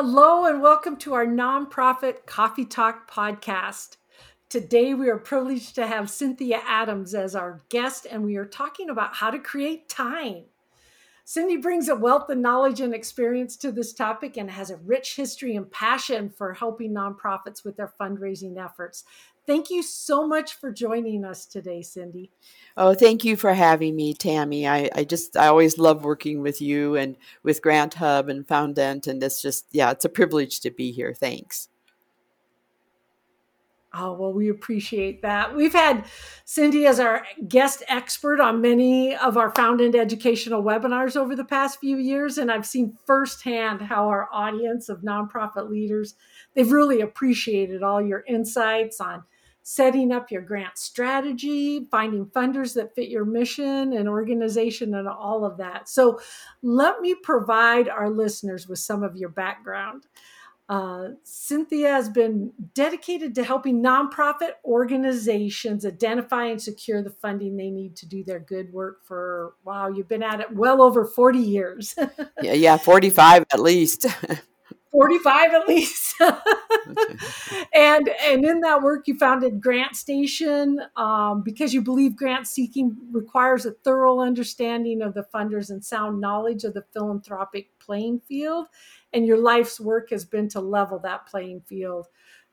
Hello, and welcome to our nonprofit Coffee Talk podcast. Today, we are privileged to have Cynthia Adams as our guest, and we are talking about how to create time. Cindy brings a wealth of knowledge and experience to this topic and has a rich history and passion for helping nonprofits with their fundraising efforts. Thank you so much for joining us today, Cindy. Oh, thank you for having me, Tammy. I, I just I always love working with you and with GrantHub and Foundant, and it's just yeah, it's a privilege to be here. Thanks. Oh, well, we appreciate that. We've had Cindy as our guest expert on many of our Foundant educational webinars over the past few years, and I've seen firsthand how our audience of nonprofit leaders, they've really appreciated all your insights on setting up your grant strategy, finding funders that fit your mission and organization, and all of that. So, let me provide our listeners with some of your background. Uh, Cynthia has been dedicated to helping nonprofit organizations identify and secure the funding they need to do their good work for, wow, you've been at it well over 40 years. yeah, yeah, 45 at least. 45 at least. and and in that work you founded GrantStation um, because you believe grant seeking requires a thorough understanding of the funders and sound knowledge of the philanthropic playing field. And your life's work has been to level that playing field,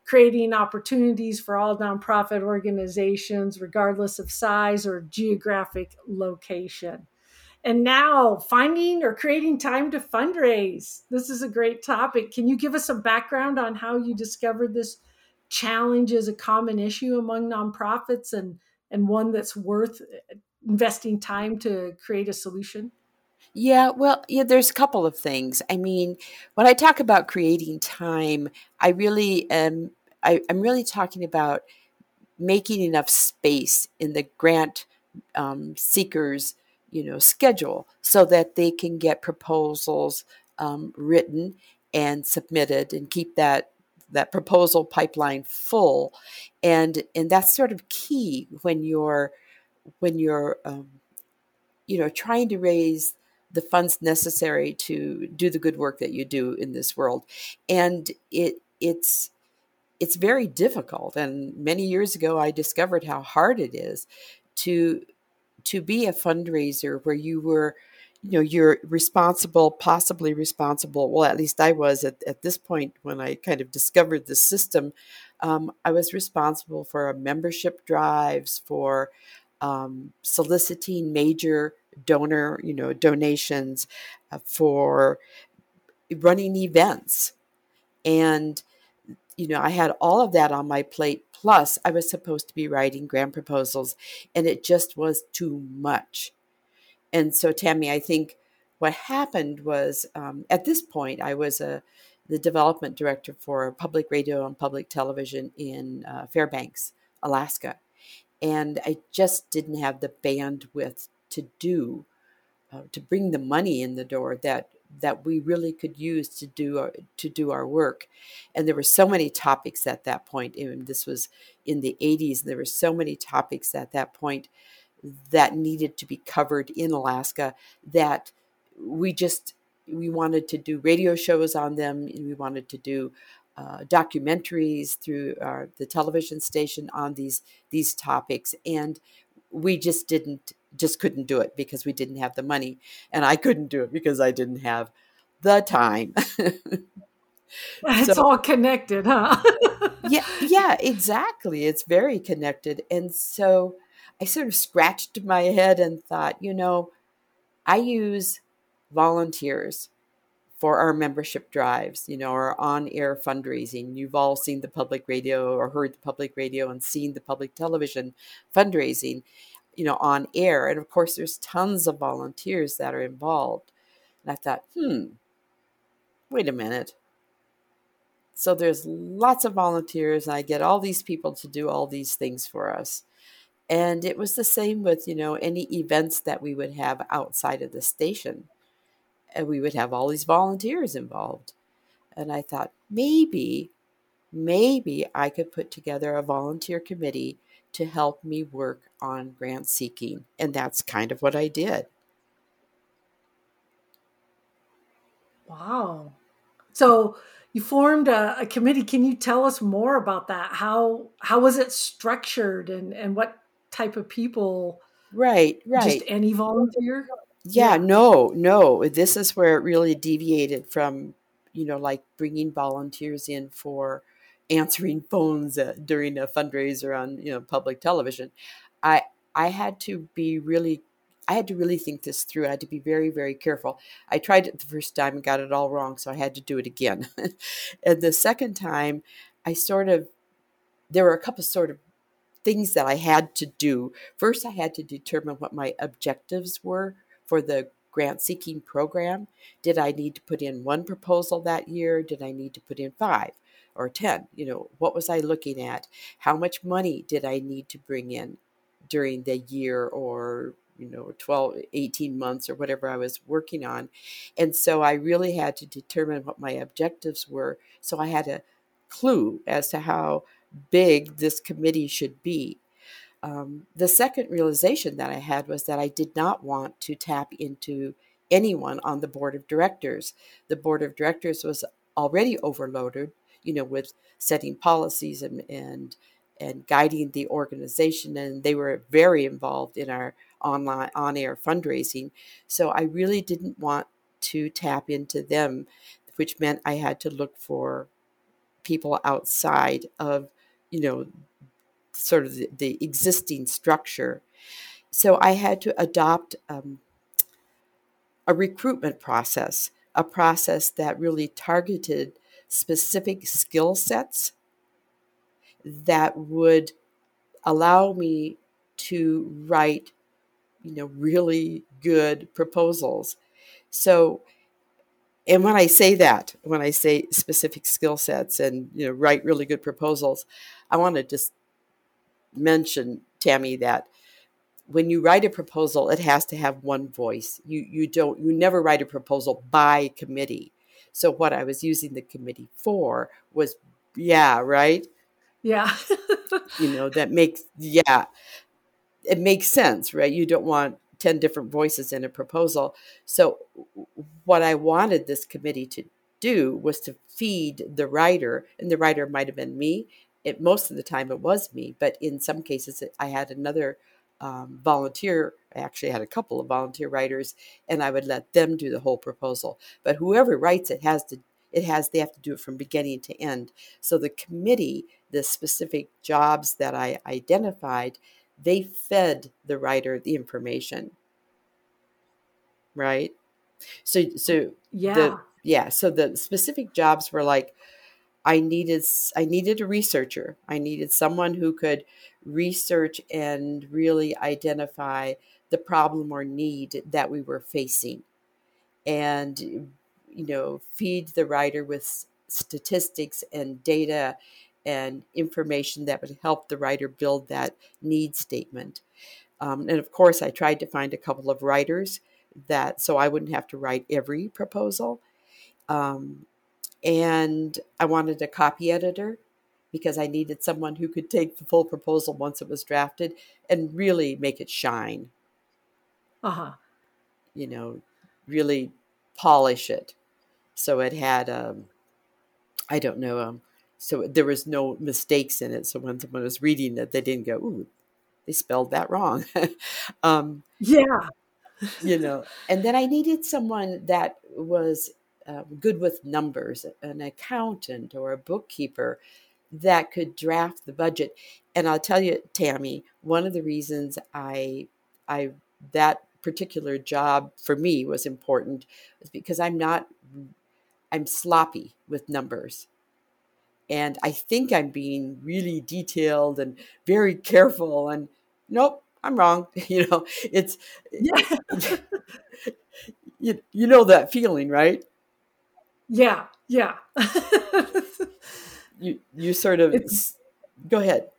creating opportunities for all nonprofit organizations, regardless of size or geographic location. And now, finding or creating time to fundraise. This is a great topic. Can you give us some background on how you discovered this challenge is a common issue among nonprofits and, and one that's worth investing time to create a solution? Yeah, well, yeah, there's a couple of things. I mean, when I talk about creating time, I really am I, am really talking about making enough space in the grant um, seekers you know schedule so that they can get proposals um, written and submitted and keep that that proposal pipeline full. And and that's sort of key when you're when you're um, you know trying to raise the funds necessary to do the good work that you do in this world. And it it's it's very difficult. And many years ago i discovered how hard it is to to be a fundraiser where you were you know you're responsible possibly responsible. Well at least i was at, at this point when i kind of discovered the system. Um, i was responsible for membership drives for um, soliciting major donor you know donations uh, for running events. And you know i had all of that on my plate Plus, I was supposed to be writing grant proposals, and it just was too much. And so, Tammy, I think what happened was um, at this point, I was a the development director for public radio and public television in uh, Fairbanks, Alaska, and I just didn't have the bandwidth to do uh, to bring the money in the door that that we really could use to do our, to do our work. And there were so many topics at that point. And this was in the 80s. And there were so many topics at that point that needed to be covered in Alaska that we just we wanted to do radio shows on them. And we wanted to do uh, documentaries through our, the television station on these these topics, and we just didn't just couldn't do it because we didn't have the money and i couldn't do it because i didn't have the time. It's so, all connected huh? Yeah yeah exactly it's very connected and so i sort of scratched my head and thought you know i use volunteers for our membership drives, you know, our on air fundraising. You've all seen the public radio or heard the public radio and seen the public television fundraising you know, on air. And of course, there's tons of volunteers that are involved. And I thought, hmm, wait a minute. So there's lots of volunteers, and I get all these people to do all these things for us. And it was the same with, you know, any events that we would have outside of the station. And we would have all these volunteers involved. And I thought, maybe, maybe I could put together a volunteer committee to help me work on grant seeking. And that's kind of what I did. Wow. So you formed a, a, committee. Can you tell us more about that? How how was it structured and and what type of people? Right, right. Just any volunteer? Yeah, yeah, no, no. This is where it really deviated from, you know, like bringing volunteers in for answering phones uh, during a fundraiser on, you know, public television. I I had to be really I had to really think this through. I had to be very, very careful. I tried it the first time and got it all wrong, so I had to do it again. and the second time, I sort of, there were a couple sort of things that I had to do. First, I had to determine what my objectives were for the grant seeking program. Did I need to put in one proposal that year? Did I need to put in five or 10? You know, what was I looking at? How much money did I need to bring in during the year or you know 12 18 months or whatever i was working on and so i really had to determine what my objectives were so i had a clue as to how big this committee should be um, the second realization that i had was that i did not want to tap into anyone on the board of directors the board of directors was already overloaded you know with setting policies and and and guiding the organization and they were very involved in our online on air fundraising. So I really didn't want to tap into them, which meant I had to look for people outside of, you know, sort of the, the existing structure. So I had to adopt um, a recruitment process, a process that really targeted specific skill sets that would allow me to write you know, really good proposals. So, and when I say that, when I say specific skill sets and, you know, write really good proposals, I want to just mention, Tammy, that when you write a proposal, it has to have one voice. You, you don't, you never write a proposal by committee. So what I was using the committee for was, yeah, right? Yeah. you know, that makes, yeah it makes sense, right? You don't want 10 different voices in a proposal. So, what I wanted this committee to do was to feed the writer, and the writer might have been me. It, most of the time, it was me, but in some cases, I had another um, volunteer. I actually had a couple of volunteer writers, and I would let them do the whole proposal. But whoever writes it has to it has they have to do it from beginning to end. So the committee, the specific jobs that I identified, they fed the writer the information right so so yeah the, yeah so the specific jobs were like i needed i needed a researcher i needed someone who could research and really identify the problem or need that we were facing and you know feed the writer with statistics and data and information that would help the writer build that need statement. Um, and of course, I tried to find a couple of writers that so I wouldn't have to write every proposal. Um, and I wanted a copy editor because I needed someone who could take the full proposal once it was drafted and really make it shine. Uh huh. You know, really polish it so it had um, I don't know um, so there was no mistakes in it. So when someone was reading it, they didn't go, "Ooh, they spelled that wrong." um, yeah, you know. And then I needed someone that was uh, good with numbers, an accountant or a bookkeeper that could draft the budget. And I'll tell you, Tammy, one of the reasons I, I that particular job for me was important was because I'm not, I'm sloppy with numbers and I think I'm being really detailed and very careful and nope, I'm wrong. you know, it's yeah. you, you know that feeling, right? Yeah, yeah. you you sort of it's, go ahead.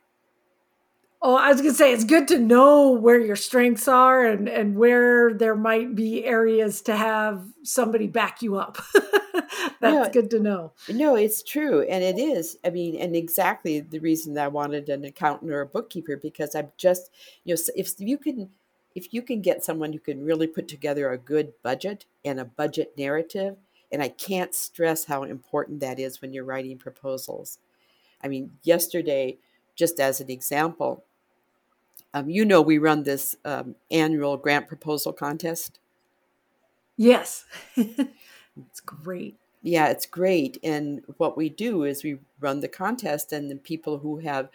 Oh, I was going to say it's good to know where your strengths are and and where there might be areas to have somebody back you up. That's good to know. No, it's true, and it is. I mean, and exactly the reason that I wanted an accountant or a bookkeeper because I'm just you know if you can if you can get someone who can really put together a good budget and a budget narrative, And I can't stress how important that is when you're writing proposals. I mean, yesterday, just as an example, um, you know, we run this um, annual grant proposal contest. Yes, it's great. Yeah, it's great. And what we do is we run the contest, and the people who have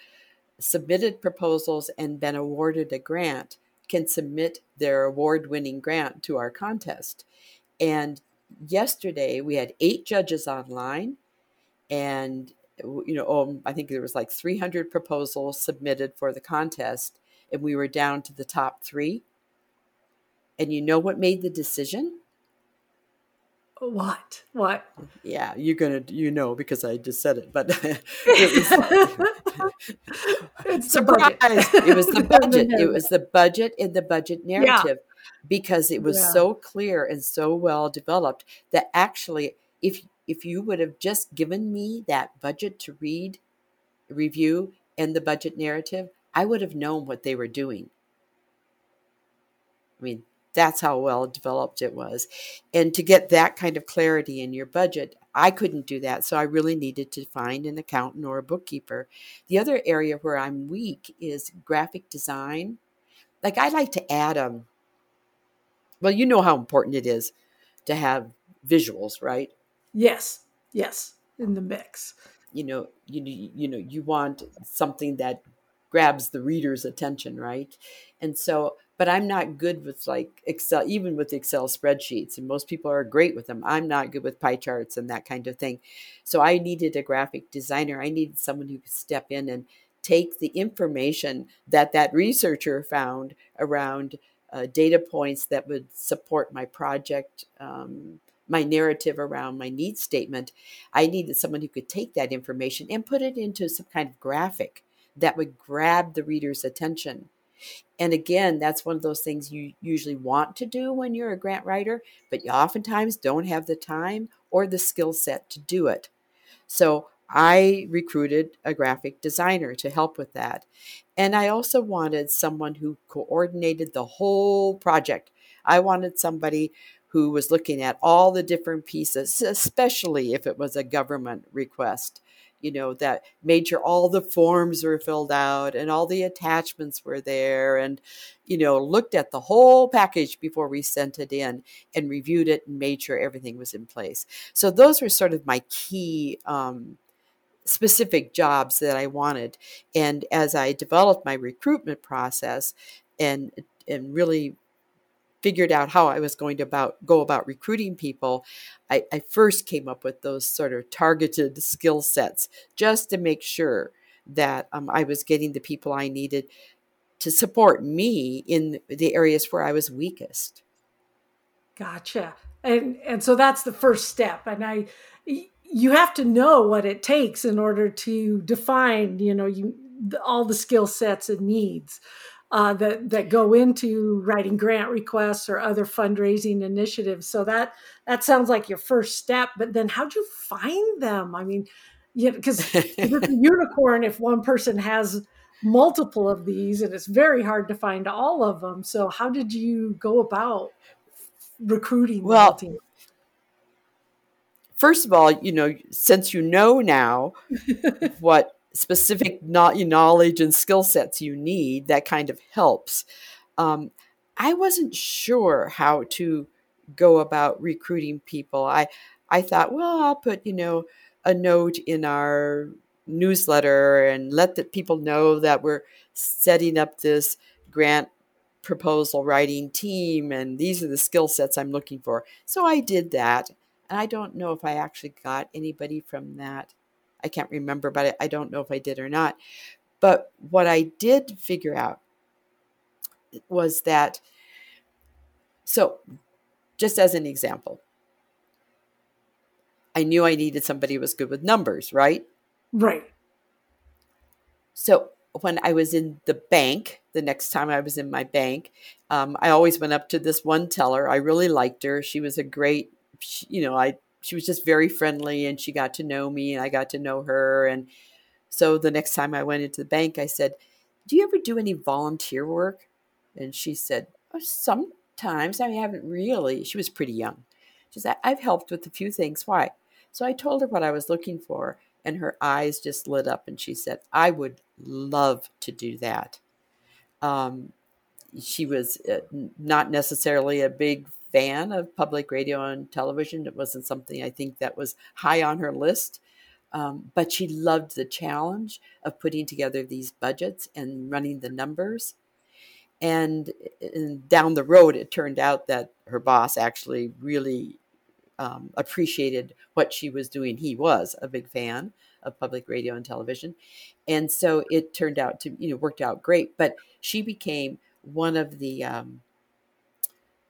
submitted proposals and been awarded a grant can submit their award winning grant to our contest. And yesterday we had eight judges online, and you know, um, I think there was like 300 proposals submitted for the contest, and we were down to the top three. And you know what made the decision? What? What? Yeah, you're gonna, you know, because I just said it, but it was it's surprise. it was the budget. it was the budget in the budget narrative yeah. Because it was yeah. so clear and so well developed that actually, if if you would have just given me that budget to read, review, and the budget narrative, I would have known what they were doing. I mean, that's how well developed it was. And to get that kind of clarity in your budget, I couldn't do that. So I really needed to find an accountant or a bookkeeper. The other area where I'm weak is graphic design. Like I like to add um well, you know how important it is to have visuals, right? Yes. Yes, in the mix. You know, you you know, you want something that grabs the reader's attention, right? And so but I'm not good with like Excel, even with Excel spreadsheets. And most people are great with them. I'm not good with pie charts and that kind of thing. So I needed a graphic designer. I needed someone who could step in and take the information that that researcher found around uh, data points that would support my project. Um, my narrative around my needs statement, I needed someone who could take that information and put it into some kind of graphic that would grab the reader's attention and again, that's one of those things you usually want to do when you're a grant writer, but you oftentimes don't have the time or the skill set to do it. So I recruited a graphic designer to help with that. And I also wanted someone who coordinated the whole project. I wanted somebody who was looking at all the different pieces, especially if it was a government request you know, that made sure all the forms were filled out and all the attachments were there and, you know, looked at the whole package before we sent it in and reviewed it and made sure everything was in place. So those were sort of my key um, specific jobs that I wanted. And as I developed my recruitment process and and really figured out how I was going to about go about recruiting people, I, I first came up with those sort of targeted skill sets just to make sure that um, I was getting the people I needed to support me in the areas where I was weakest. Gotcha. And and so that's the first step. And I you have to know what it takes in order to define, you know, you all the skill sets and needs uh, that that go into writing grant requests or other fundraising initiatives. So that that sounds like your first step. But then, how'd you find them? I mean, yeah, because it's a unicorn if one person has multiple of these, and it's very hard to find all of them. So, how did you go about recruiting? Well. First of all, you know, since you know now what specific knowledge and skill sets you need, that kind of helps. Um, I wasn't sure how to go about recruiting people. I I thought, well, I'll put you know a note in our newsletter and let the people know that we're setting up this grant proposal writing team and these are the skill sets I'm looking for. So I did that. And I don't know if I actually got anybody from that I can't remember, but I, I don't know if I did or not. But what I did figure out was that, so just as an example, I knew I needed somebody who was good with numbers, right? Right. So when I was in the bank, the next time I was in my bank, um, I always went up to this one teller. I really liked her. She was a great, you know, I she was just very friendly and she got to know me and I got to know her. And so the next time I went into the bank, I said, Do you ever do any volunteer work? And she said, oh, Sometimes. I haven't really. She was pretty young. She said, I've helped with a few things. Why? So I told her what I was looking for, and her eyes just lit up, and she said, I would love to do that. Um, she was uh, not necessarily a big fan of public radio and television. It wasn't something I think that was high on her list. Um, but she loved the challenge of putting together these budgets and running the numbers. And, and down the road, it turned out that her boss actually really um, appreciated what she was doing. He was a big fan of public radio and television. And so it turned out to, you know, worked out great. But she became one of the, um,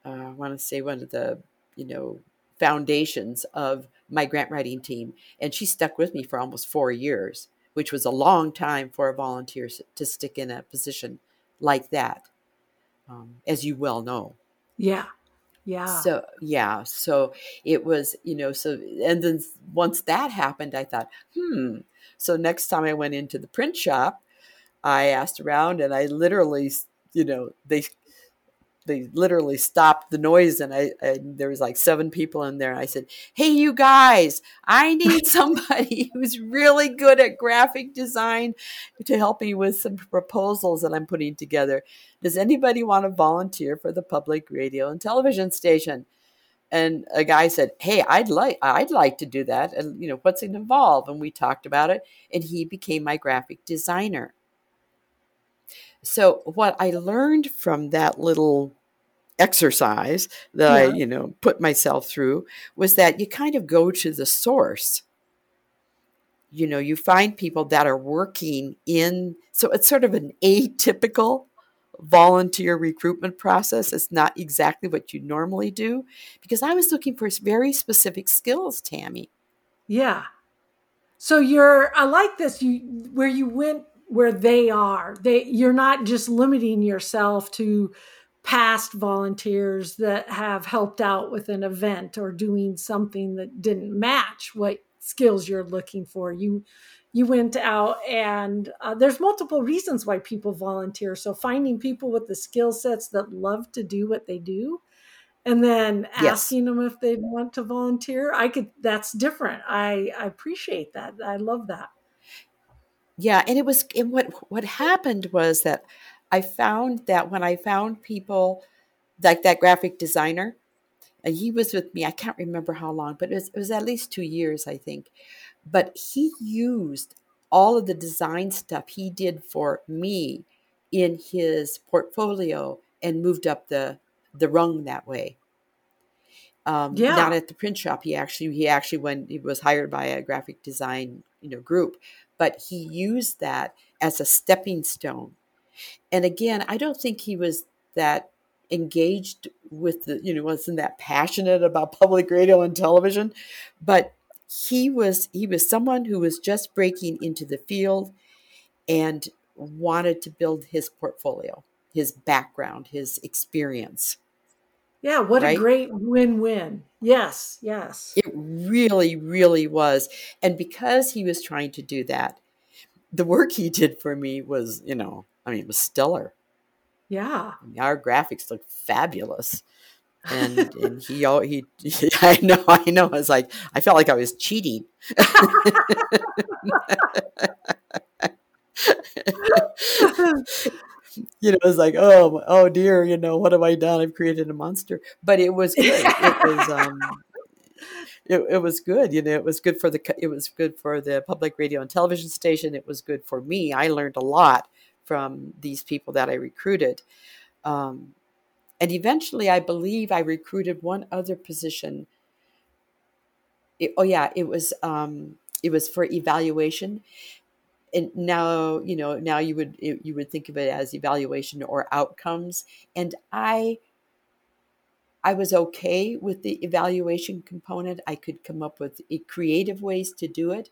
uh, I want to say one of the, you know, foundations of my grant writing team. And she stuck with me for almost four years, which was a long time for a volunteer to stick in a position like that, um, as you well know. Yeah. Yeah. So, yeah. So it was, you know, so, and then once that happened, I thought, hmm. So next time I went into the print shop, I asked around and I literally, you know, they they literally stopped the noise and I, I, there was like seven people in there and i said hey you guys i need somebody who's really good at graphic design to help me with some proposals that i'm putting together. Does anybody want to volunteer for the public radio and television station? And a guy said hey i'd like i'd like to do that and you know what's it involve? And we talked about it and he became my graphic designer so what I learned from that little exercise that yeah. I, you know, put myself through was that you kind of go to the source. You know, you find people that are working in so it's sort of an atypical volunteer recruitment process. It's not exactly what you normally do because I was looking for very specific skills, Tammy. Yeah. So you're I like this you where you went where they are. They you're not just limiting yourself to past volunteers that have helped out with an event or doing something that didn't match what skills you're looking for. You you went out and uh, there's multiple reasons why people volunteer. So finding people with the skill sets that love to do what they do and then asking yes. them if they want to volunteer i could that's different i i appreciate that i love that yeah, and it was and what what happened was that I found that when I found people like that graphic designer, and he was with me. I can't remember how long, but it was, it was at least two years, I think. But he used all of the design stuff he did for me in his portfolio and moved up the the rung that way. Um, yeah. Not at the print shop. He actually he actually when he was hired by a graphic design you know group, but he used that as a stepping stone. And again, I don't think he was that engaged with the, you know, wasn't that passionate about public radio and television, but he was he was someone who was just breaking into the field and wanted to build his portfolio, his background, his experience. Yeah, what right? a great win-win. Yes, yes. It really, really was. And because he was trying to do that, the work he did for me was, you know, I mean, it was stellar. Yeah. I mean, our graphics looked fabulous. And and he, he, he I know, I know. I was like, I felt like I was cheating. you know, it was like, oh, oh dear, you know, what have I done? I've created a monster. But it was good. it was, um, it, it was good. You know, it was good for the, it was good for the public radio and television station. It was good for me. I learned a lot from these people that I recruited. Um, and eventually, I believe I recruited one other position. It, oh yeah, it was um, it was for evaluation, and now you know now you would you would think of it as evaluation or outcomes and i i was okay with the evaluation component. I could come up with creative ways to do it.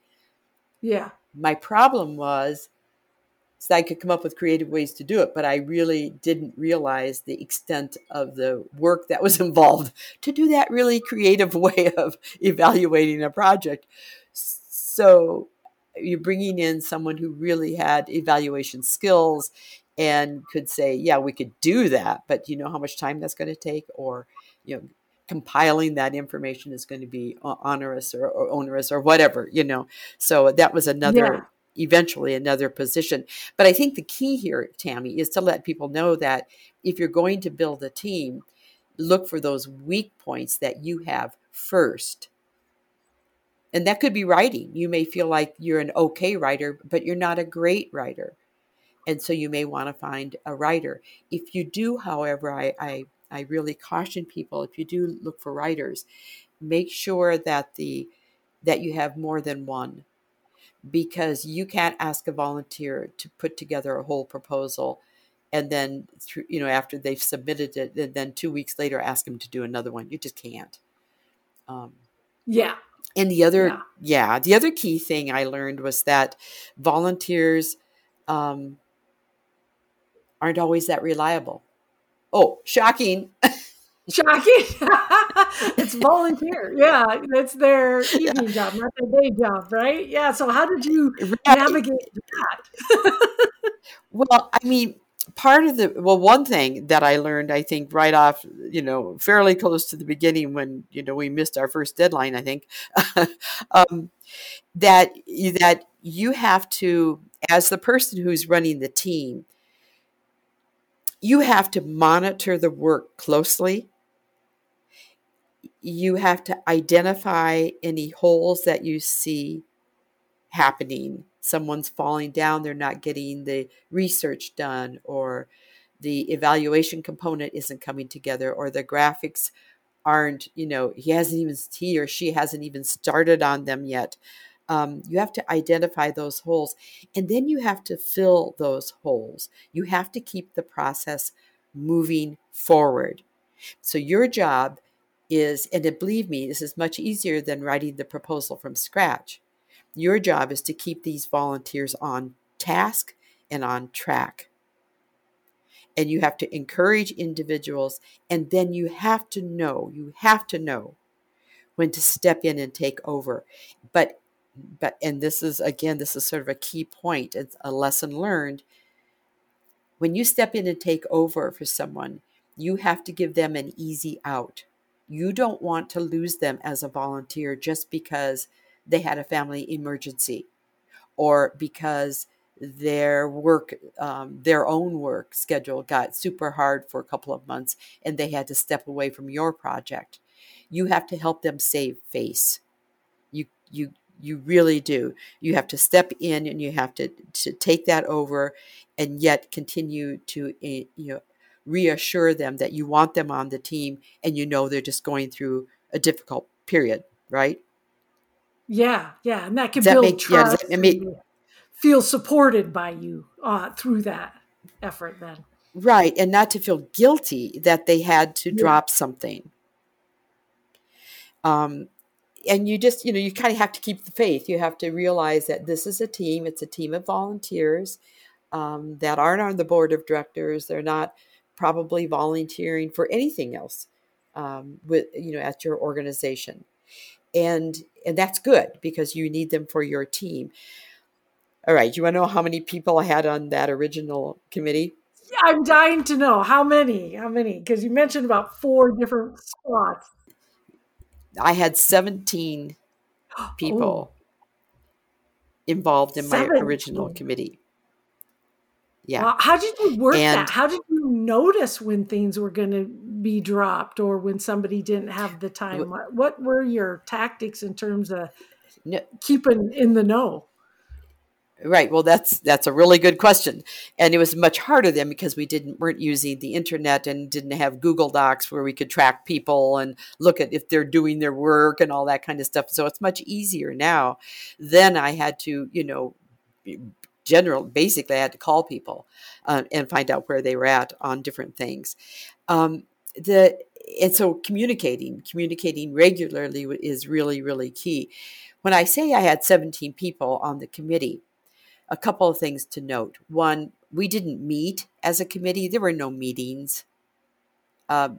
Yeah. My problem was so i could come up with creative ways to do it but i really didn't realize the extent of the work that was involved to do that really creative way of evaluating a project. So you're bringing in someone who really had evaluation skills and could say, yeah, we could do that, but you know how much time that's going to take, or you know, compiling that information is going to be onerous or, or onerous or whatever, you know. So that was another. Yeah eventually another position. But I think the key here, Tammy, is to let people know that if you're going to build a team, look for those weak points that you have first. And that could be writing. You may feel like you're an okay writer, but you're not a great writer. And so you may want to find a writer. If you do, however, I, I I really caution people if you do look for writers, make sure that the that you have more than one because you can't ask a volunteer to put together a whole proposal and then you know after they've submitted it and then two weeks later ask them to do another one you just can't um, yeah and the other yeah. yeah. the other key thing i learned was that volunteers um, aren't always that reliable Oh, shocking. Shocking. it's volunteer. Yeah, it's their evening yeah. job, not their day job, right? Yeah. So how did you right. navigate that? well, I mean, part of the well, one thing that I learned, I think, right off, you know, fairly close to the beginning when you know we missed our first deadline, I think, um, that that you have to, as the person who's running the team, you have to monitor the work closely. You have to identify any holes that you see happening. Someone's falling down, they're not getting the research done, or the evaluation component isn't coming together, or the graphics aren't, you know, he hasn't even, he or she hasn't even started on them yet. Um, you have to identify those holes and then you have to fill those holes. You have to keep the process moving forward. So, your job is, and believe me, this is much easier than writing the proposal from scratch. Your job is to keep these volunteers on task and on track. And you have to encourage individuals, and then you have to know, you have to know when to step in and take over. But but and this is again this is sort of a key point it's a lesson learned when you step in and take over for someone you have to give them an easy out you don't want to lose them as a volunteer just because they had a family emergency or because their work um, their own work schedule got super hard for a couple of months and they had to step away from your project you have to help them save face you you you really do. You have to step in and you have to, to take that over and yet continue to eh, you know reassure them that you want them on the team and you know they're just going through a difficult period, right? Yeah, yeah, and that can Does build that make, trust. Yeah, make, feel supported by you uh, through that effort. Then, right, and not to feel guilty that they had to yeah. drop something. Um, and you just you know you kind of have to keep the faith you have to realize that this is a team it's a team of volunteers um, that aren't on the board of directors they're not probably volunteering for anything else um, with you know at your organization and and that's good because you need them for your team all right you want to know how many people i had on that original committee yeah, i'm dying to know how many how many because you mentioned about four different spots I had 17 people oh. involved in 17. my original committee. Yeah. Well, how did you work and, that? How did you notice when things were going to be dropped or when somebody didn't have the time? What were your tactics in terms of no, keeping in the know? Right. Well, that's that's a really good question, and it was much harder then because we didn't weren't using the internet and didn't have Google Docs where we could track people and look at if they're doing their work and all that kind of stuff. So it's much easier now. Then I had to, you know, general basically I had to call people uh, and find out where they were at on different things. Um, the and so communicating, communicating regularly is really really key. When I say I had 17 people on the committee a couple of things to note. One, we didn't meet as a committee, there were no meetings. Uh,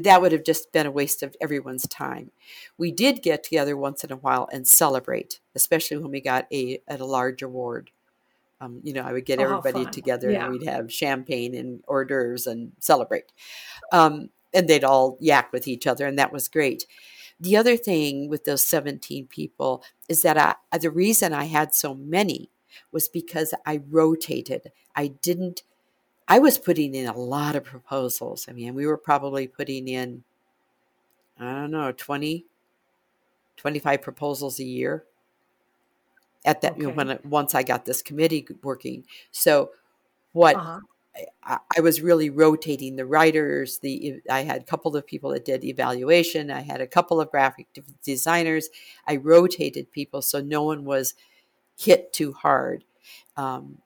that would have just been a waste of everyone's time. We did get together once in a while and celebrate, especially when we got a at a large award. Um, you know, I would get oh, everybody together yeah. and we'd have champagne and hors d'oeuvres and celebrate. Um, and they'd all yak with each other, and that was great. The other thing with those 17 people is that I, the reason I had so many was because I rotated. I didn't, I was putting in a lot of proposals. I mean, we were probably putting in, I don't know, 20, 25 proposals a year at that, okay. you know, when once I got this committee working. So what uh-huh. I, I, was really rotating the writers. The I had a couple of people that did evaluation. I had a couple of graphic designers. I rotated people so no one was hit too hard. Um,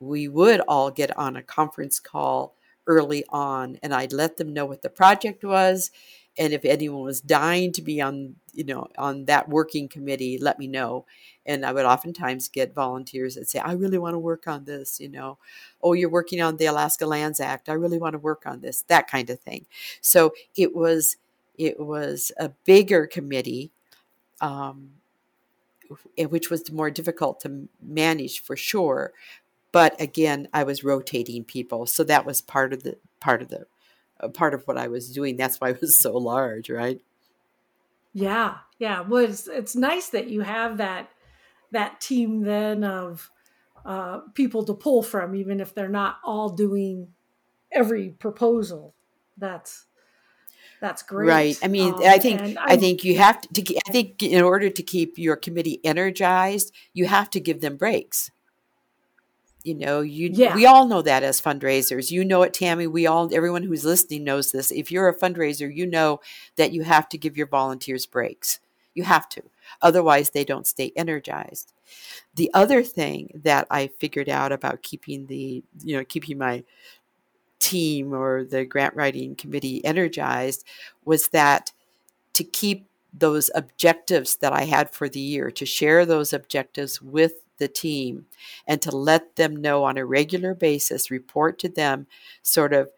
we would all get on a conference call early on, and I'd let them know what the project was, and if anyone was dying to be on, you know, on that working committee, let me know. And I would oftentimes get volunteers that say, "I really want to work on this," you know, "Oh, you're working on the Alaska Lands Act. I really want to work on this." That kind of thing. So it was it was a bigger committee. Um, which was more difficult to manage for sure. But again, I was rotating people, so that was part of the part of the uh, part of what I was doing. That's why it was so large, right? Yeah, yeah. Well, it's it's nice that you have that that team then of uh, people to pull from, even if they're not all doing every proposal. That's that's great. Right. I mean, um, I think I think you have to. I think in order to keep your committee energized, you have to give them breaks. You know, you yeah. we all know that as fundraisers. You know it, Tammy. We all, everyone who's listening knows this. If you're a fundraiser, you know that you have to give your volunteers breaks. You have to, otherwise they don't stay energized. The other thing that I figured out about keeping the, you know, keeping my team or the grant writing committee energized was that to keep those objectives that I had for the year, to share those objectives with the team and to let them know on a regular basis, report to them sort of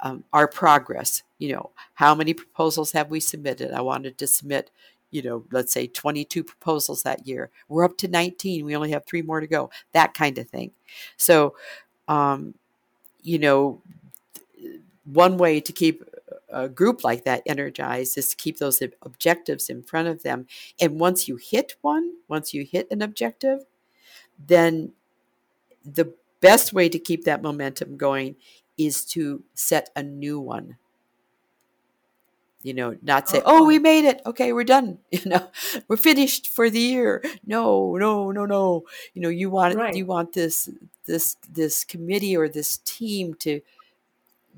um, our progress. You know, how many proposals have we submitted? I wanted to submit, you know, let's say 22 proposals that year. We're up to 19. We only have three more to go. That kind of thing. So, um, you know, one way to keep a group like that energized is to keep those objectives in front of them. And once you hit one, once you hit an objective, then the best way to keep that momentum going is to set a new one. You know, not say, "Oh, we made it. Okay, we're done. You know, we're finished for the year." No, no, no, no. You know, you want right. you want this this this committee or this team to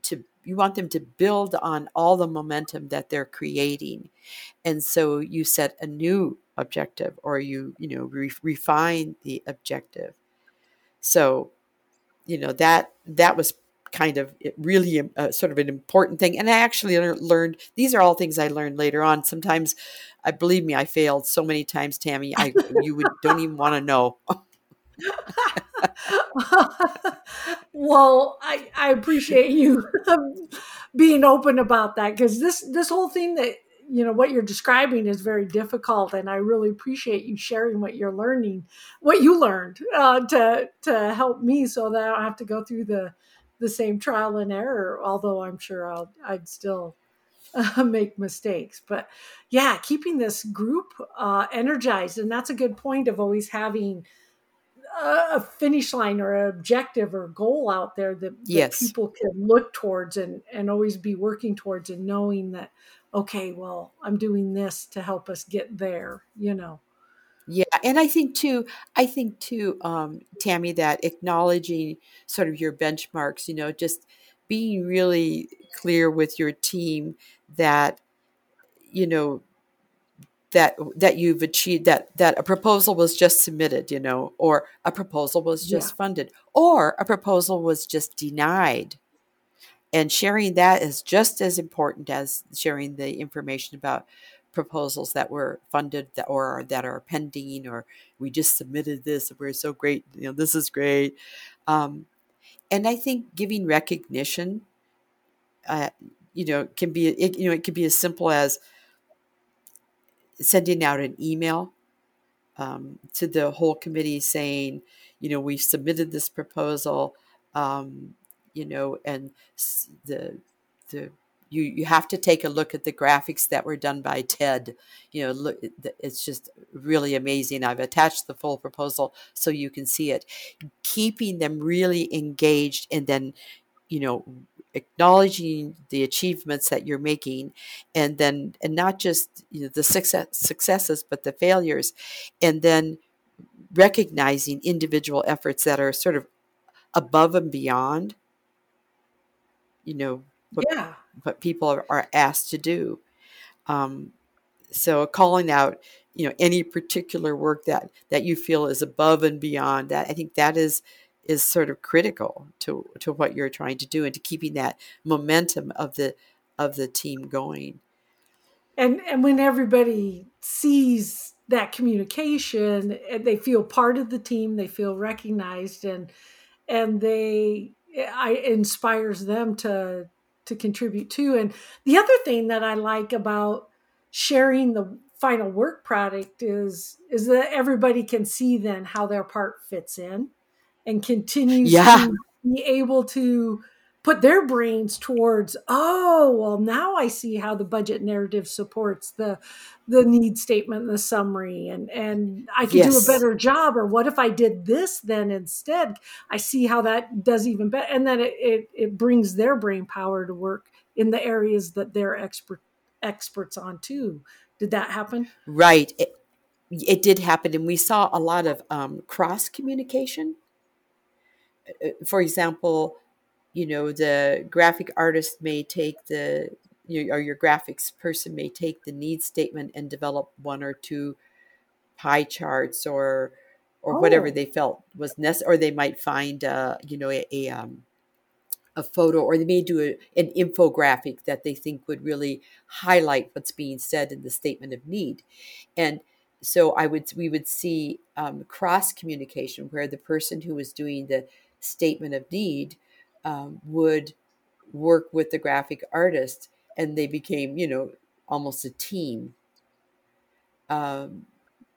to you want them to build on all the momentum that they're creating. And so you set a new objective or you you know re- refine the objective. So you know that that was kind of really uh, sort of an important thing. And i actually learned these are all things i learned later on. Sometimes i believe me i failed so many times tammy i you would don't even want to know well, I, I appreciate you being open about that because this this whole thing that you know what you're describing is very difficult, and I really appreciate you sharing what you're learning, what you learned uh, to to help me so that I don't have to go through the the same trial and error. Although I'm sure I'll I'd still uh, make mistakes. But yeah, keeping this group uh, energized, and that's a good point of always having a finish line or an objective or goal out there that, yes. that people can look towards and, and always be working towards and knowing that okay well i'm doing this to help us get there you know yeah and i think too i think too um, tammy that acknowledging sort of your benchmarks you know just being really clear with your team that you know that that you've achieved that that a proposal was just submitted you know or a proposal was just yeah. funded or a proposal was just denied and sharing that is just as important as sharing the information about proposals that were funded that, or that are pending or we just submitted this we're so great you know this is great um, and i think giving recognition uh, you know can be it, you know it can be as simple as sending out an email um, to the whole committee saying, you know, we've submitted this proposal, um, you know, and the the you you have to take a look at the graphics that were done by Ted. You know, look, it's just really amazing. I've attached the full proposal so you can see it. Keeping them really engaged, and then, you know, acknowledging the achievements that you're making, and then and not just you know, the success, successes, but the failures, and then recognizing individual efforts that are sort of above and beyond you know what, yeah. what people are, are asked to do um, so calling out you know any particular work that that you feel is above and beyond that i think that is is sort of critical to to what you're trying to do and to keeping that momentum of the of the team going and and when everybody sees that communication they feel part of the team they feel recognized and and they I inspires them to to contribute too. And the other thing that I like about sharing the final work product is is that everybody can see then how their part fits in and continues yeah. to be able to put their brains towards oh well now i see how the budget narrative supports the the need statement and the summary and and i can yes. do a better job or what if i did this then instead i see how that does even better and then it, it, it brings their brain power to work in the areas that they're expert experts on too did that happen right it, it did happen and we saw a lot of um, cross communication for example you know the graphic artist may take the you, or your graphics person may take the need statement and develop one or two pie charts or or oh. whatever they felt was necessary or they might find uh, you know a, a, um, a photo or they may do a, an infographic that they think would really highlight what's being said in the statement of need and so i would we would see um, cross communication where the person who was doing the statement of need um, would work with the graphic artist and they became you know almost a team um,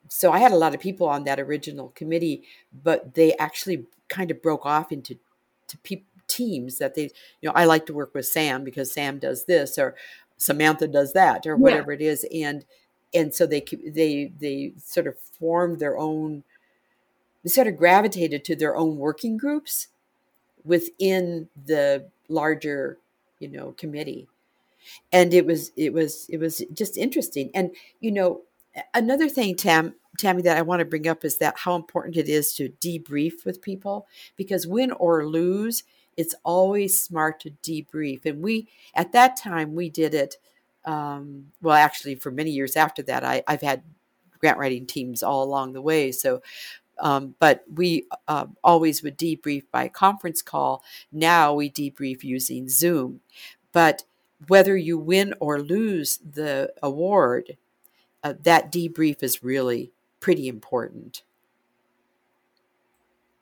so i had a lot of people on that original committee but they actually kind of broke off into to pe- teams that they you know i like to work with sam because sam does this or samantha does that or whatever yeah. it is and and so they they they sort of formed their own they sort of gravitated to their own working groups within the larger you know committee. And it was it was it was just interesting. And you know another thing tam tammy that i want to bring up is that how important it is to debrief with people because win or lose it's always smart to debrief. And we at that time we did it um, well actually for many years after that I, i've had grant writing teams all along the way. So um, but we uh, always would debrief by conference call. Now we debrief using Zoom. But whether you win or lose the award, uh, that debrief is really pretty important.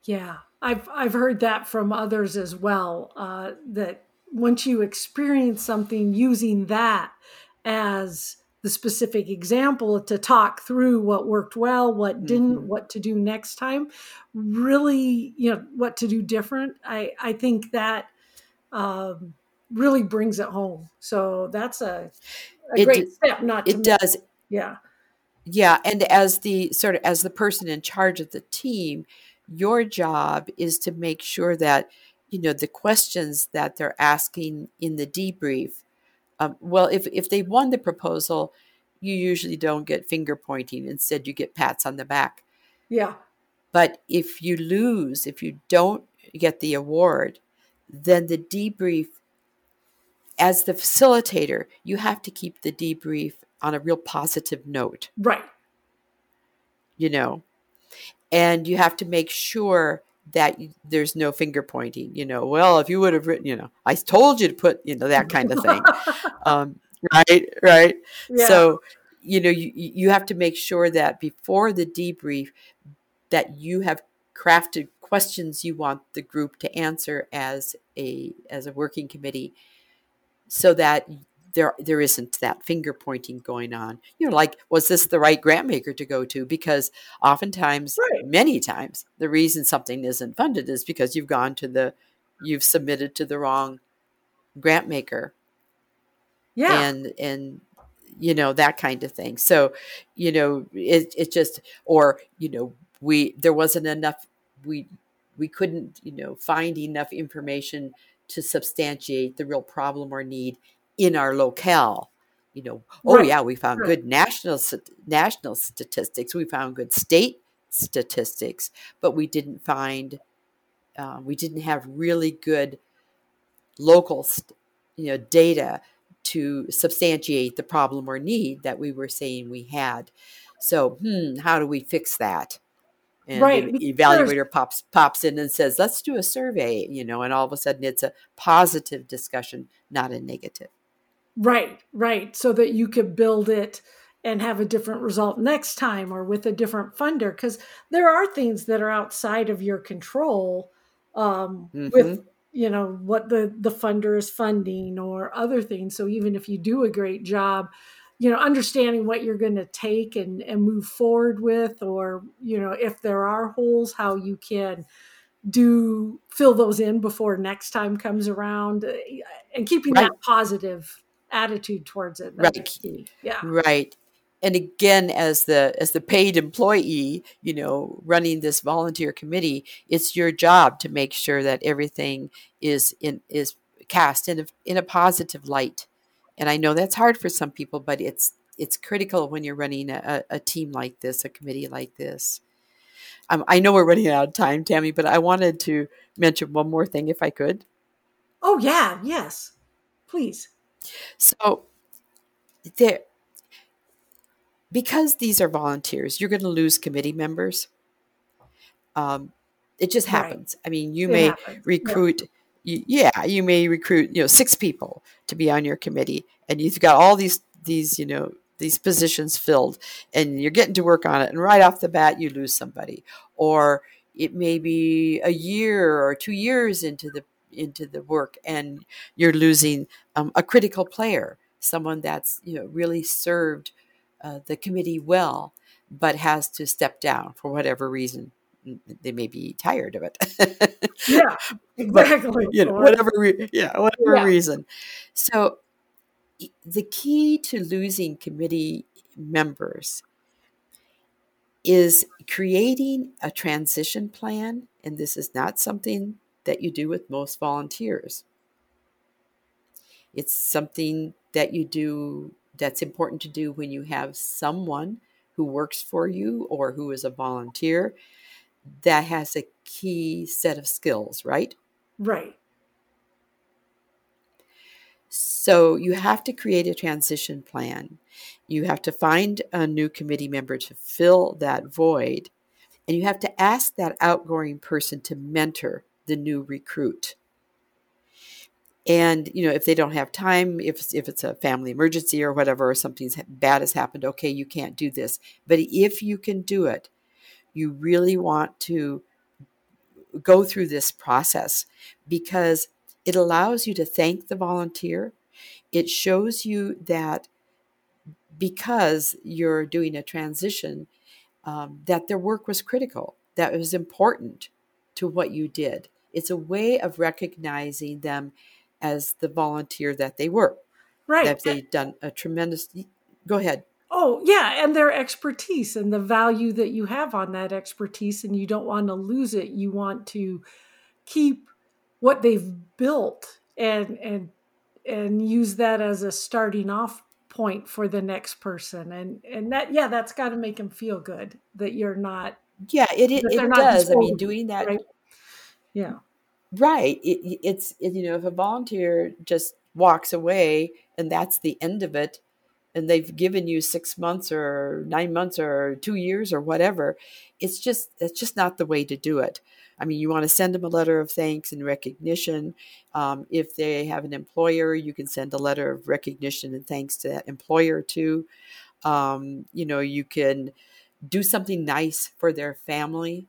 Yeah, I've I've heard that from others as well. Uh, that once you experience something, using that as the specific example to talk through what worked well, what didn't, mm-hmm. what to do next time, really, you know, what to do different. I, I think that um, really brings it home. So that's a, a great d- step. Not it does. Yeah. Yeah. And as the sort of, as the person in charge of the team, your job is to make sure that, you know, the questions that they're asking in the debrief um, well, if, if they won the proposal, you usually don't get finger pointing. Instead, you get pats on the back. Yeah. But if you lose, if you don't get the award, then the debrief, as the facilitator, you have to keep the debrief on a real positive note. Right. You know, and you have to make sure that there's no finger pointing you know well if you would have written you know i told you to put you know that kind of thing um, right right yeah. so you know you, you have to make sure that before the debrief that you have crafted questions you want the group to answer as a as a working committee so that there there isn't that finger pointing going on. You know, like was this the right grant maker to go to? Because oftentimes, right. many times, the reason something isn't funded is because you've gone to the you've submitted to the wrong grant maker. Yeah. And and you know that kind of thing. So, you know, it it just or you know we there wasn't enough we we couldn't you know find enough information to substantiate the real problem or need in our locale you know oh Right. yeah we found Right. good national national statistics we found good state statistics but we didn't find uh, we didn't have really good local st- you know data to substantiate the problem or need that we were saying we had so hmm how do we fix that and Right, the evaluator pops pops in and says let's do a survey you know and all of a sudden it's a positive discussion not a negative Right, right. So that you could build it and have a different result next time or with a different funder. Because there are things that are outside of your control um, Mhm. with, you know, what the, the funder is funding or other things. So even if you do a great job, you know, understanding what you're going to take and, and move forward with, or, you know, if there are holes, how you can do fill those in before next time comes around uh, and keeping Right. that positive attitude towards it. That's Right. key. Yeah. right and again as the as the paid employee you know running this volunteer committee it's your job to make sure that everything is in is cast in a, in a positive light and i know that's hard for some people but it's it's critical when you're running a, a team like this a committee like this um, i know we're running out of time tammy but i wanted to mention one more thing if i could Oh yeah. Yes. Please. So there because these are volunteers, you're going to lose committee members. Um, it just Right. happens. I mean, you It may happens. Yeah. recruit you, yeah, you may recruit, you know, six people to be on your committee and you've got all these these, you know, these positions filled and you're getting to work on it and right off the bat you lose somebody or it may be a year or 2 years into the into the work and you're losing um, a critical player, someone that's, you know, really served uh, the committee well but has to step down for whatever reason. They may be tired of it. Yeah. Exactly. you know, whatever, re- yeah, whatever Yeah. reason. So the key to losing committee members is creating a transition plan, and this is not something that you do with most volunteers. It's something that you do that's important to do when you have someone who works for you or who is a volunteer that has a key set of skills, right? Right. So you have to create a transition plan. You have to find a new committee member to fill that void. And you have to ask that outgoing person to mentor the new recruit. And you know, if they don't have time, if if it's a family emergency or whatever, or something bad has happened, okay, you can't do this. But if you can do it, you really want to go through this process because it allows you to thank the volunteer. It shows you that because you're doing a transition, um, that their work was critical, that it was important to what you did. It's a way of recognizing them as the volunteer that they were. Right. That they've done a tremendous. Go ahead. Oh, yeah, and their expertise and the value that you have on that expertise, and you don't want to lose it. You want to keep what they've built and and and use that as a starting off point for the next person. And and that yeah, that's got to make them feel good that you're not Yeah, it it, it does. I mean, doing that right. Yeah. Right. It, it- it's, it, you know, if a volunteer just walks away and that's the end of it, and they've given you six months or nine months or two years or whatever, it's just, it's just not the way to do it. I mean, you want to send them a letter of thanks and recognition. Um, if they have an employer, you can send a letter of recognition and thanks to that employer too. Um, you know, you can do something nice for their family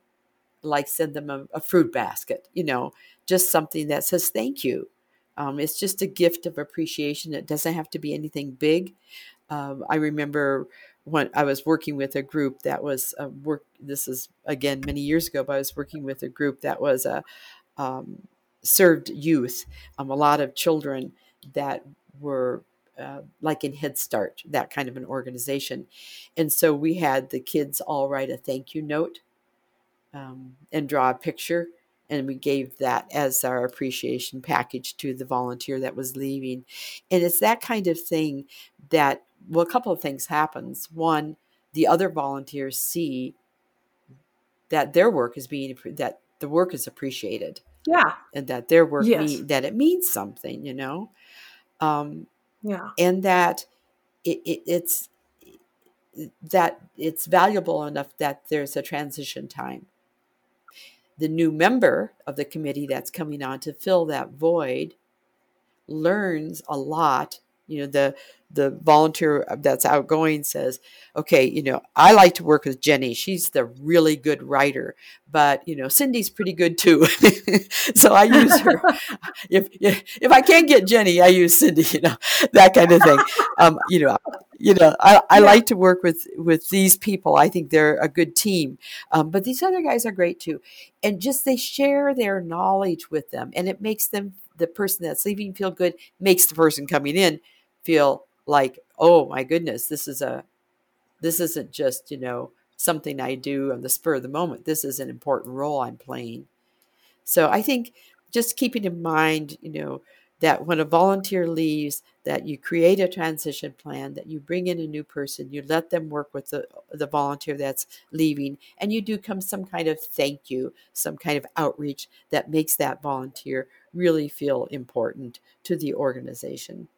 like send them a, a fruit basket, you know, just something that says thank you. Um, it's just a gift of appreciation. It doesn't have to be anything big. Um, I remember when I was working with a group that was uh, work. This is again many years ago, but I was working with a group that was a um, served youth, um, a lot of children that were uh, like in Head Start, that kind of an organization. And so we had the kids all write a thank you note um, and draw a picture. And we gave that as our appreciation package to the volunteer that was leaving. And it's that kind of thing that, well, a couple of things happens. One, the other volunteers see that their work is being, that the work is appreciated. Yeah. And that their work, Yes. mean, that it means something, you know? Um, Yeah. and that it, it, it's that it's valuable enough that there's a transition time. The new member of the committee that's coming on to fill that void learns a lot. You know, the the volunteer that's outgoing says, "Okay, you know, I like to work with Jenny. She's the really good writer, but you know, Cindy's pretty good too. so I use her. if if I can't get Jenny, I use Cindy. You know, that kind of thing. Um, you know, you know, I, I Yeah. like to work with with these people. I think they're a good team. Um, but these other guys are great too, and just they share their knowledge with them, and it makes them the person that's leaving feel good. Makes the person coming in feel like, oh my goodness, this is a this isn't just you know something I do on the spur of the moment. This is an important role I'm playing. So I think just keeping in mind, you know, that when a volunteer leaves, that you create a transition plan, that you bring in a new person, you let them work with the the volunteer that's leaving, and you do come some kind of thank you, some kind of outreach that makes that volunteer really feel important to the organization.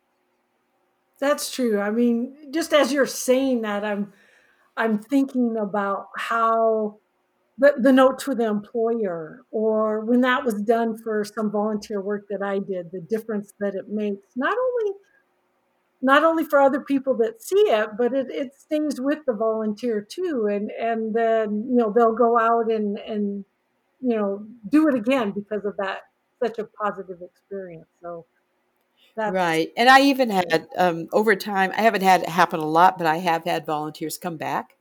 That's true. I mean, just as you're saying that, I'm I'm thinking about how the, the note to the employer or when that was done for some volunteer work that I did, the difference that it makes, not only not only for other people that see it, but it, it stays with the volunteer too. And and then, you know, they'll go out and and you know, do it again because of that such a positive experience. So that's Right. And I even had um, over time, I haven't had it happen a lot, but I have had volunteers come back,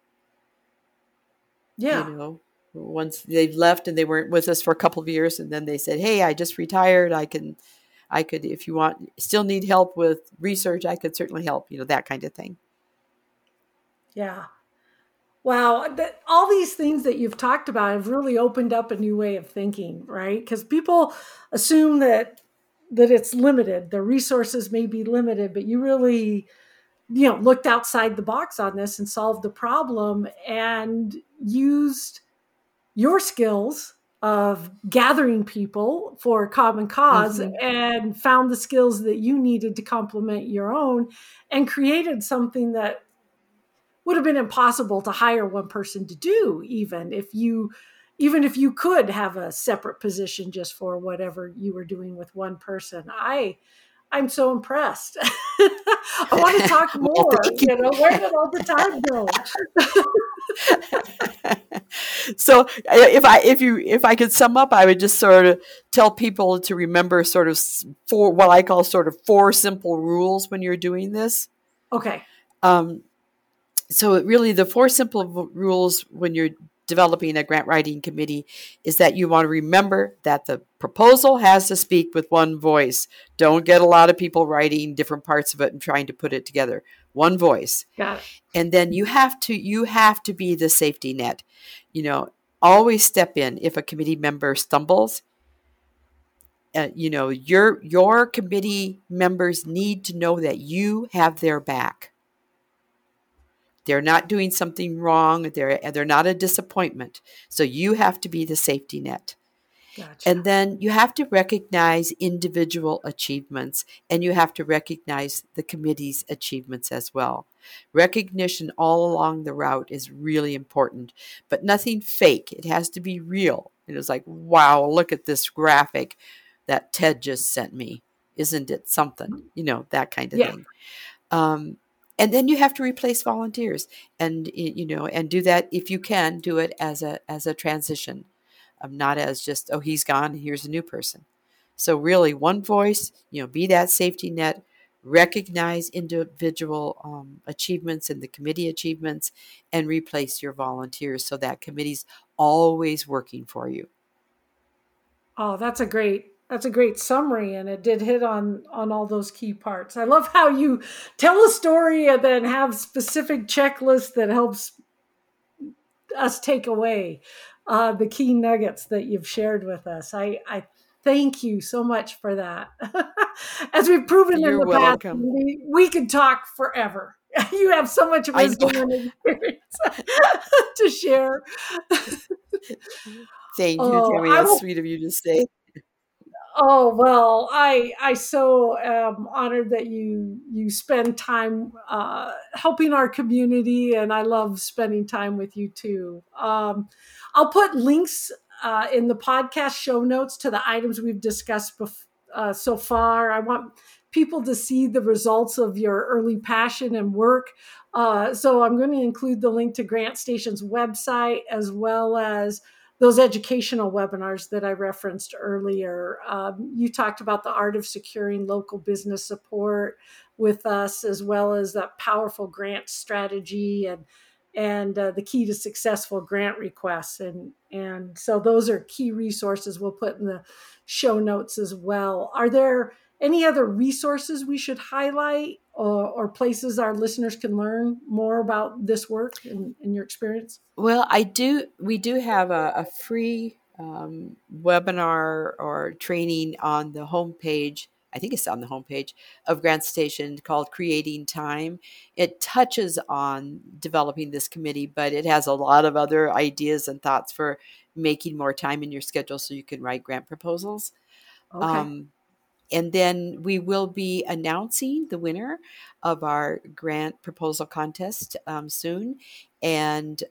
yeah you know, once they've left and they weren't with us for a couple of years and then they said, "Hey, I just retired. I can I could if you want still need help with research, I could certainly help," you know, that kind of thing. Yeah. Wow, that, all these things that you've talked about have really opened up a new way of thinking, right? Because people assume that that it's limited, the resources may be limited, but you really, you know, looked outside the box on this and solved the problem and used your skills of gathering people for a common cause Mhm. and found the skills that you needed to complement your own and created something that would have been impossible to hire one person to do even if you even if you could have a separate position just for whatever you were doing with one person i i'm so impressed i want to talk more thank you. you know where did all the time go so if I if you if I could sum up, I would just sort of tell people to remember sort of four what I call sort of four simple rules when you're doing this. okay Um, so really the four simple rules when you're developing a grant writing committee is that you want to remember that the proposal has to speak with one voice. Don't get a lot of people writing different parts of it and trying to put it together. One voice. Got it. And then you have to you have to be the safety net. You know always step in if a committee member stumbles. Uh, you know your your committee members need to know that you have their back. They're not doing something wrong. They're they're not a disappointment. So you have to be the safety net gotcha and then you have to recognize individual achievements and you have to recognize the committee's achievements as well. Recognition all along the route is really important, but nothing fake. It has to be real. It is like, wow, look at this graphic that Ted just sent me. Isn't it something? You know, that kind of yeah thing. Um, and then you have to replace volunteers and you know and do that if you can do it as a as a transition um, not as just oh he's gone here's a new person. So really one voice you know be that safety net recognize individual um, achievements and the committee achievements and replace your volunteers so that committee's always working for you. Oh that's a great that's a great summary and it did hit on on all those key parts. I love how you tell a story and then have specific checklists that helps us take away uh, the key nuggets that you've shared with us i i thank you so much for that as we've proven You're in the welcome. past we, we could talk forever you have so much wisdom and experience to share Thank you, Oh, Tammy. That's will- sweet of you to say. Oh well, I I so am honored that you you spend time uh, helping our community, and I love spending time with you too. Um, I'll put links uh, in the podcast show notes to the items we've discussed bef- uh, so far. I want people to see the results of your early passion and work. Uh, so I'm going to include the link to GrantStation's website as well as those educational webinars that I referenced earlier. Um, you talked about the art of securing local business support with us, as well as that powerful grant strategy and and uh, the key to successful grant requests. And and so those are key resources we'll put in the show notes as well. Are there any other resources we should highlight or, or places our listeners can learn more about this work and, and your experience? Well, I do. We do have a, a free um, webinar or training on the homepage. I think it's on the homepage of GrantStation called Creating Time. It touches on developing this committee, but it has a lot of other ideas and thoughts for making more time in your schedule so you can write grant proposals. Okay. Um, and then we will be announcing the winner of our grant proposal contest um, soon. And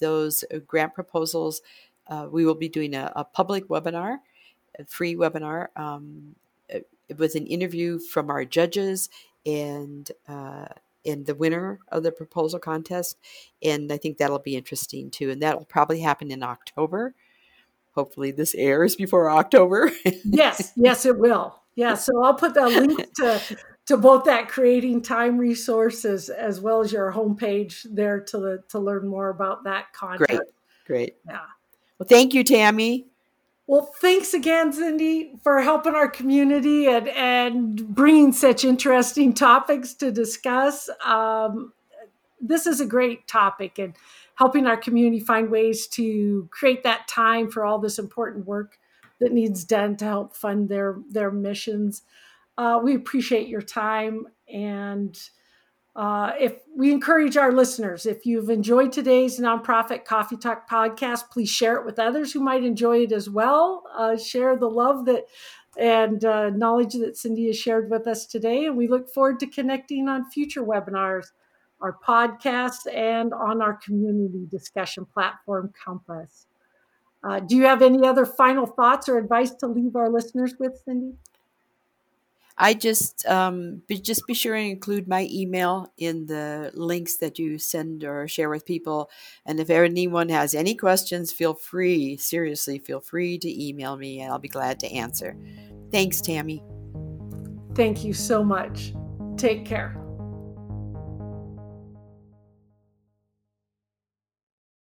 those uh, grant proposals, uh, we will be doing a, a public webinar, a free webinar, um, uh, with an interview from our judges and uh, and the winner of the proposal contest. And I think that'll be interesting too. And that'll probably happen in October. Hopefully, this airs before October. yes, yes, it will. Yeah, so I'll put the link to to both that creating time resources as well as your homepage there to to learn more about that content. Great. Great. Yeah. Well, thank you, Tammy. Well, thanks again, Cindy, for helping our community and and bringing such interesting topics to discuss. Um, this is a great topic and helping our community find ways to create that time for all this important work that needs done to help fund their their missions. Uh, we appreciate your time and uh, if we encourage our listeners, if you've enjoyed today's nonprofit coffee talk podcast, please share it with others who might enjoy it as well. Uh, share the love that and uh, knowledge that Cindy has shared with us today, and we look forward to connecting on future webinars, our podcasts, and on our community discussion platform Compass. Uh, do you have any other final thoughts or advice to leave our listeners with, Cindy? I just um, be, just be sure and include my email in the links that you send or share with people. And if anyone has any questions, feel free, seriously, feel free to email me and I'll be glad to answer. Thanks, Tammy. Thank you so much. Take care.